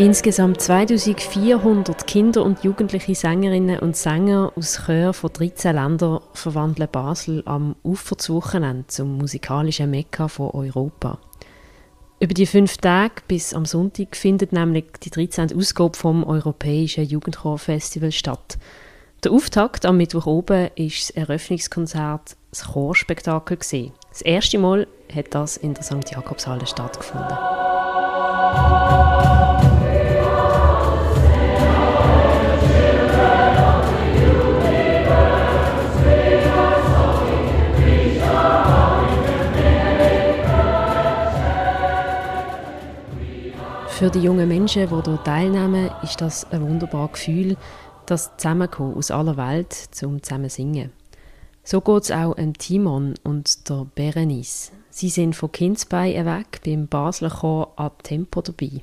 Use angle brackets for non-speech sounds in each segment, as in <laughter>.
Insgesamt 2400 Kinder und jugendliche Sängerinnen und Sänger aus Chören von 13 Ländern verwandeln Basel am Ufer zu Wochenende zum musikalischen Mekka von Europa. Über die fünf Tage bis am Sonntag findet nämlich die 13. Ausgabe vom Europäischen Jugendchorfestival statt. Der Auftakt am Mittwoch oben ist das Eröffnungskonzert, das Chorspektakel. Das erste Mal hat das in der St. Jakobshalle stattgefunden. Für die jungen Menschen, die hier teilnehmen, ist das ein wunderbares Gefühl, das Zusammenkommen aus aller Welt zum zusammen singen. So geht es auch dem Timon und der Berenice. Sie sind von Kindsbein weg beim Basler Chor ab Tempo dabei.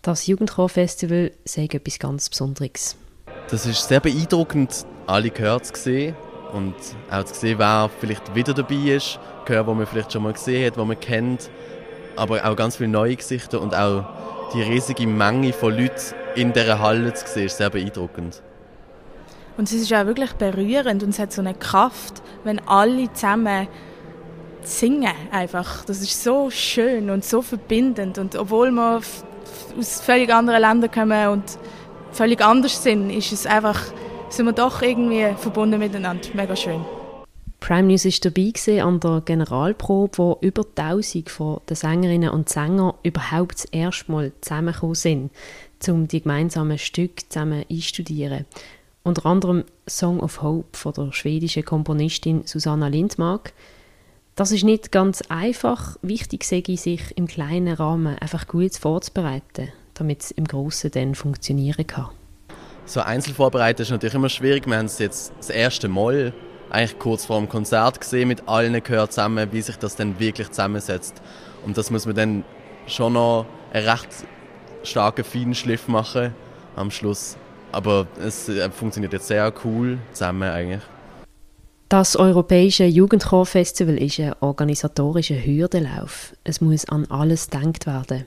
Das Jugendchorfestival sei etwas ganz Besonderes. Das ist sehr beeindruckend, alle gehört zu sehen und auch zu sehen, wer vielleicht wieder dabei ist, gehört, wo man vielleicht schon mal gesehen hat, wo man kennt, aber auch ganz viele neue Gesichter und auch die riesige Menge von Leuten in dieser Halle zu sehen, ist sehr beeindruckend. Und es ist auch wirklich berührend und es hat so eine Kraft, wenn alle zusammen singen einfach. Das ist so schön und so verbindend und obwohl wir aus völlig anderen Ländern kommen und völlig anders sind, ist es einfach, sind wir doch irgendwie verbunden miteinander. Mega schön. Prime News war dabei an der Generalprobe, wo über 1000 von den Sängerinnen und Sängern überhaupt das erste Mal zusammengekommen sind, um die gemeinsamen Stücke zusammen einstudieren. Unter anderem Song of Hope von der schwedischen Komponistin Susanna Lindmark. Das ist nicht ganz einfach. Wichtig ich, sich im kleinen Rahmen einfach gut vorzubereiten, damit es im Großen dann funktionieren kann. So Einzelvorbereitung ist natürlich immer schwierig. Wir haben es jetzt das erste Mal eigentlich kurz vor dem Konzert gesehen mit allen gehört zusammen, wie sich das dann wirklich zusammensetzt. Und das muss man dann schon noch einen recht starken Feinschliff machen am Schluss. Aber es äh, funktioniert jetzt sehr cool zusammen eigentlich. Das Europäische Jugendchorfestival ist ein organisatorischer Hürdenlauf. Es muss an alles gedacht werden.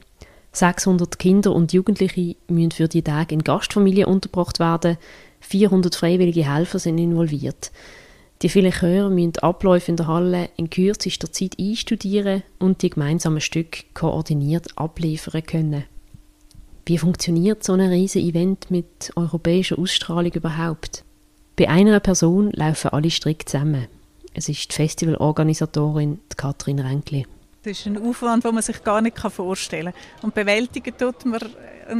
600 Kinder und Jugendliche müssen für die Tage in Gastfamilien untergebracht werden. 400 freiwillige Helfer sind involviert. Die vielen Chöre müssen Abläufe in der Halle in kürzester Zeit einstudieren und die gemeinsamen Stücke koordiniert abliefern können. Wie funktioniert so ein riesiges Event mit europäischer Ausstrahlung überhaupt? Bei einer Person laufen alle strikt zusammen. Es ist die Festivalorganisatorin Katrin Renkli. Das ist ein Aufwand, den man sich gar nicht vorstellen kann. Und bewältigen tut man,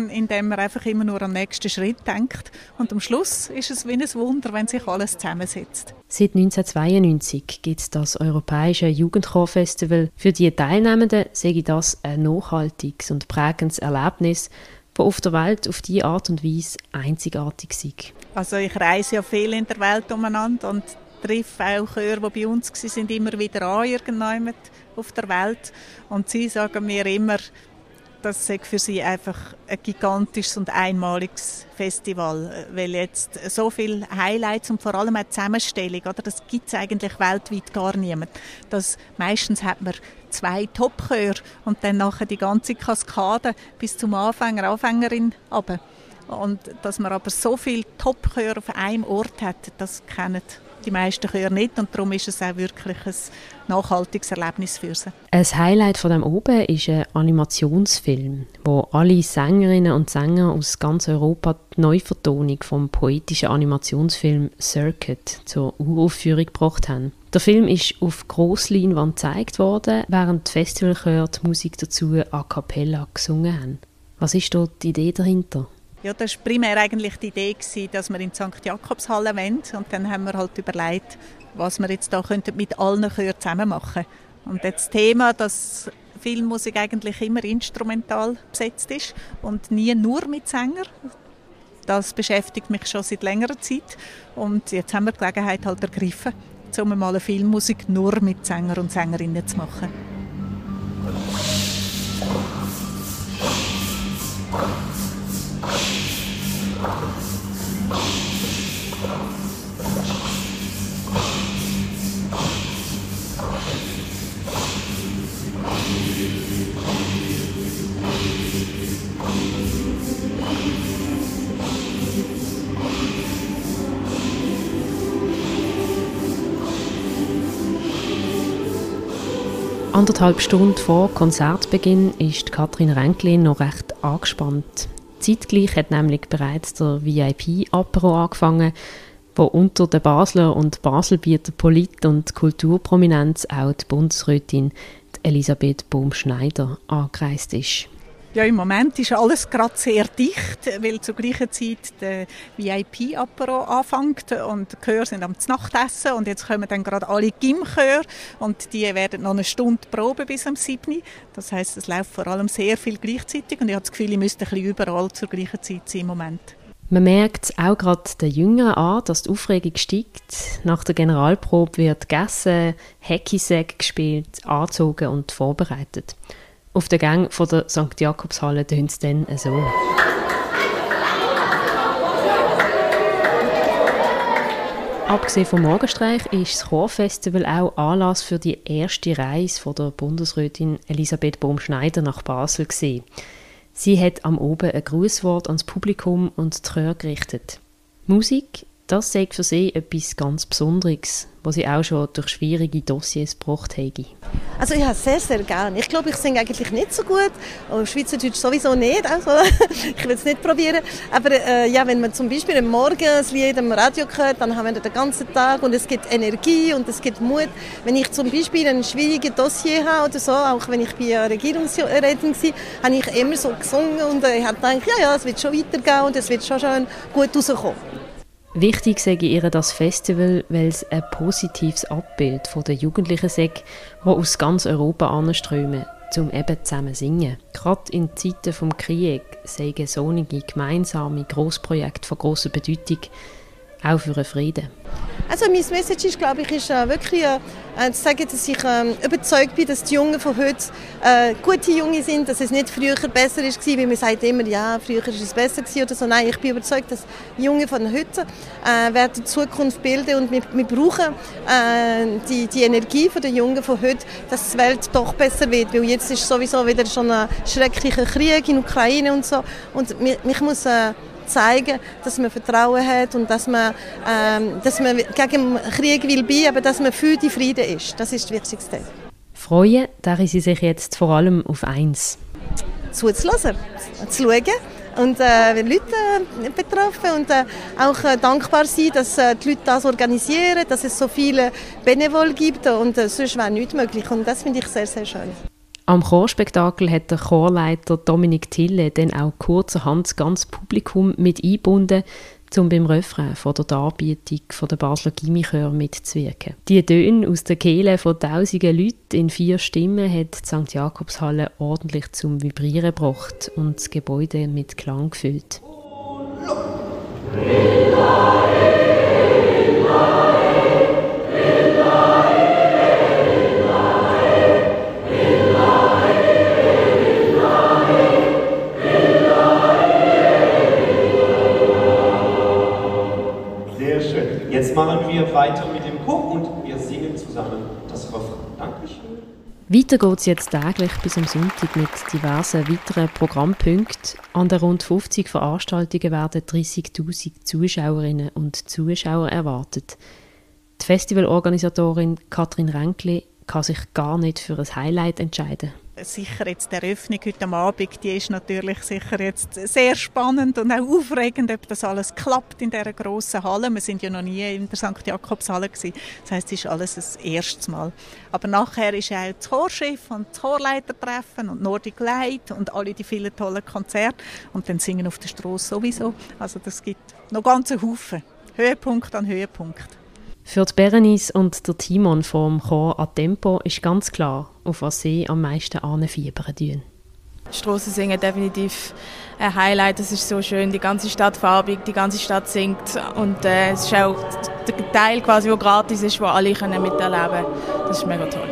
indem man einfach immer nur am nächsten Schritt denkt. Und am Schluss ist es wie ein Wunder, wenn sich alles zusammensetzt. Seit 1992 gibt es das Europäische Jugendchorfestival. Für die Teilnehmenden sehe das ein nachhaltiges und prägendes Erlebnis, das auf der Welt auf diese Art und Weise einzigartig ist. Also ich reise ja viel in der Welt umeinander und treffe auch Chöre, die bei uns waren, immer wieder an, irgendjemand auf der Welt. Und sie sagen mir immer, das ist für sie einfach ein gigantisches und einmaliges Festival, weil jetzt so viele Highlights und vor allem auch Zusammenstellung, oder das gibt es eigentlich weltweit gar niemand. Das, meistens hat man zwei Top-Chöre und dann nachher die ganze Kaskade bis zum Anfänger, Anfängerin runter. Und dass man aber so viele Top-Chöre auf einem Ort hat, das kennen die meisten Chöre nicht und darum ist es auch wirklich ein nachhaltiges Erlebnis für sie. Ein Highlight von dem oben ist ein Animationsfilm, wo alle Sängerinnen und Sänger aus ganz Europa die Neuvertonung vom poetischen Animationsfilm Circuit zur Uraufführung gebracht haben. Der Film ist auf Grossleinwand gezeigt worden, während die Festivalchöre die Musik dazu a cappella gesungen haben. Was ist dort die Idee dahinter? Ja, das war primär eigentlich die Idee, dass wir in die St. Jakobshalle wollen. Und dann haben wir halt überlegt, was wir jetzt da mit allen Chören zusammen machen Und das Thema, dass Filmmusik eigentlich immer instrumental besetzt ist und nie nur mit Sänger. Das beschäftigt mich schon seit längerer Zeit. Und jetzt haben wir die Gelegenheit halt ergriffen, um mal eine Filmmusik nur mit Sänger und Sängerinnen zu machen. Anderthalb Stunden vor Konzertbeginn ist Katrin Ränklin noch recht angespannt. Zeitgleich hat nämlich bereits der VIP-Apero angefangen, wo unter den Basler und Baselbieter Polit- und Kulturprominenz auch die Bundesrätin Elisabeth Bohm-Schneider angereist ist. Ja, im Moment ist alles gerade sehr dicht, weil zur gleichen Zeit der VIP-Apero anfängt und die Chöre sind am Nachtessen und jetzt kommen dann gerade alle Gimchöre und die werden noch eine Stunde proben bis am 7. Das heißt, es läuft vor allem sehr viel gleichzeitig und ich habe das Gefühl, ich müsste ein bisschen überall zur gleichen Zeit sein im Moment. Man merkt auch gerade den Jüngeren an, dass die Aufregung steigt. Nach der Generalprobe wird gegessen, Hackisäge gespielt, angezogen und vorbereitet. Auf den Gang von der St. Jakobshalle tönt es dann so. Abgesehen vom Morgenstreich ist das Chorfestival auch Anlass für die erste Reise von der Bundesrätin Elisabeth Bohm-Schneider nach Basel gesehen. Sie hat am Oben ein Grußwort ans Publikum und die Chör gerichtet. Musik das sei für sie etwas ganz Besonderes, was sie auch schon durch schwierige Dossiers gebracht habe. Also ich habe sehr, sehr gerne. Ich glaube, ich singe eigentlich nicht so gut, und Schweizerdeutsch sowieso nicht, also <laughs> ich will es nicht probieren. Aber äh, ja, wenn man zum Beispiel am Morgen das Lied am Radio hört, dann haben wir den ganzen Tag und es gibt Energie und es gibt Mut. Wenn ich zum Beispiel ein schwieriges Dossier habe oder so, auch wenn ich bei einer Regierungsrätin war, habe ich immer so gesungen und äh, ich habe gedacht, ja, ja, es wird schon weitergehen und es wird schon schön gut rauskommen. Wichtig sage ich ihr das Festival, weil es ein positives Abbild von den Jugendlichen sagt, die aus ganz Europa anströmen, um eben zusammen zu singen. Gerade in Zeiten des Krieges sagen solche gemeinsame Grossprojekte von grosser Bedeutung auch für den Frieden. Also mein Message ist, glaube ich, ist äh, wirklich äh, zu sagen, dass ich äh, überzeugt bin, dass die Jungen von heute äh, gute Junge sind, dass es nicht früher besser ist, weil man sagt immer, ja, früher ist es besser gewesen oder so. Nein, ich bin überzeugt, dass die Jungen von heute äh, werden die Zukunft bilden und wir, wir brauchen äh, die, die Energie von den Jungen von heute, dass die Welt doch besser wird, weil jetzt ist sowieso wieder schon ein schrecklicher Krieg in Ukraine und so und mich muss äh, zeigen, dass man Vertrauen hat und dass man, ähm, dass man gegen den Krieg will bei, aber dass man für die Frieden ist. Das ist das Wichtigste. Freuen darin sie sich jetzt vor allem auf eins. Zuzulassen, zu schauen und äh, Leute äh, betroffen und äh, auch äh, dankbar sein, dass äh, die Leute das organisieren, dass es so viele Benevol gibt und äh, sonst wäre nichts möglich und das finde ich sehr, sehr schön. Am Chorspektakel hat der Chorleiter Dominik Tille dann auch kurzerhand das ganze Publikum mit eingebunden, um beim Refrain von der Darbietung von der Basler Gimmichör mitzuwirken. Die Töne aus der Kehle von tausenden Leuten in vier Stimmen hat die St. Jakobshalle ordentlich zum Vibrieren gebracht und das Gebäude mit Klang gefüllt. Oh, wir Weiter geht es jetzt täglich bis am Sonntag mit diversen weiteren Programmpunkten. An den rund 50 Veranstaltungen werden 30.000 Zuschauerinnen und Zuschauer erwartet. Die Festivalorganisatorin Katrin Renkli kann sich gar nicht für ein Highlight entscheiden sicher jetzt die Eröffnung heute Abend, die ist natürlich sicher jetzt sehr spannend und auch aufregend, ob das alles klappt in dieser grossen Halle. Wir sind ja noch nie in der St. Jakobshalle gewesen. Das heißt, es ist alles das erste Mal. Aber nachher ist auch das Chorschiff und das Chorleitertreffen und Nordic Light und alle die vielen tollen Konzerte und dann singen auf der Straße sowieso. Also das gibt noch ganze Haufen. Höhepunkt an Höhepunkt. Für die Berenice und der Timon vom Chor A Tempo ist ganz klar, auf was sie am meisten anfiebern tun. Strassensingen definitiv ein Highlight. Es ist so schön, die ganze Stadt farbig, die ganze Stadt singt und äh, es ist auch der Teil quasi, der gratis ist, wo alle miterleben können. Das ist mega toll.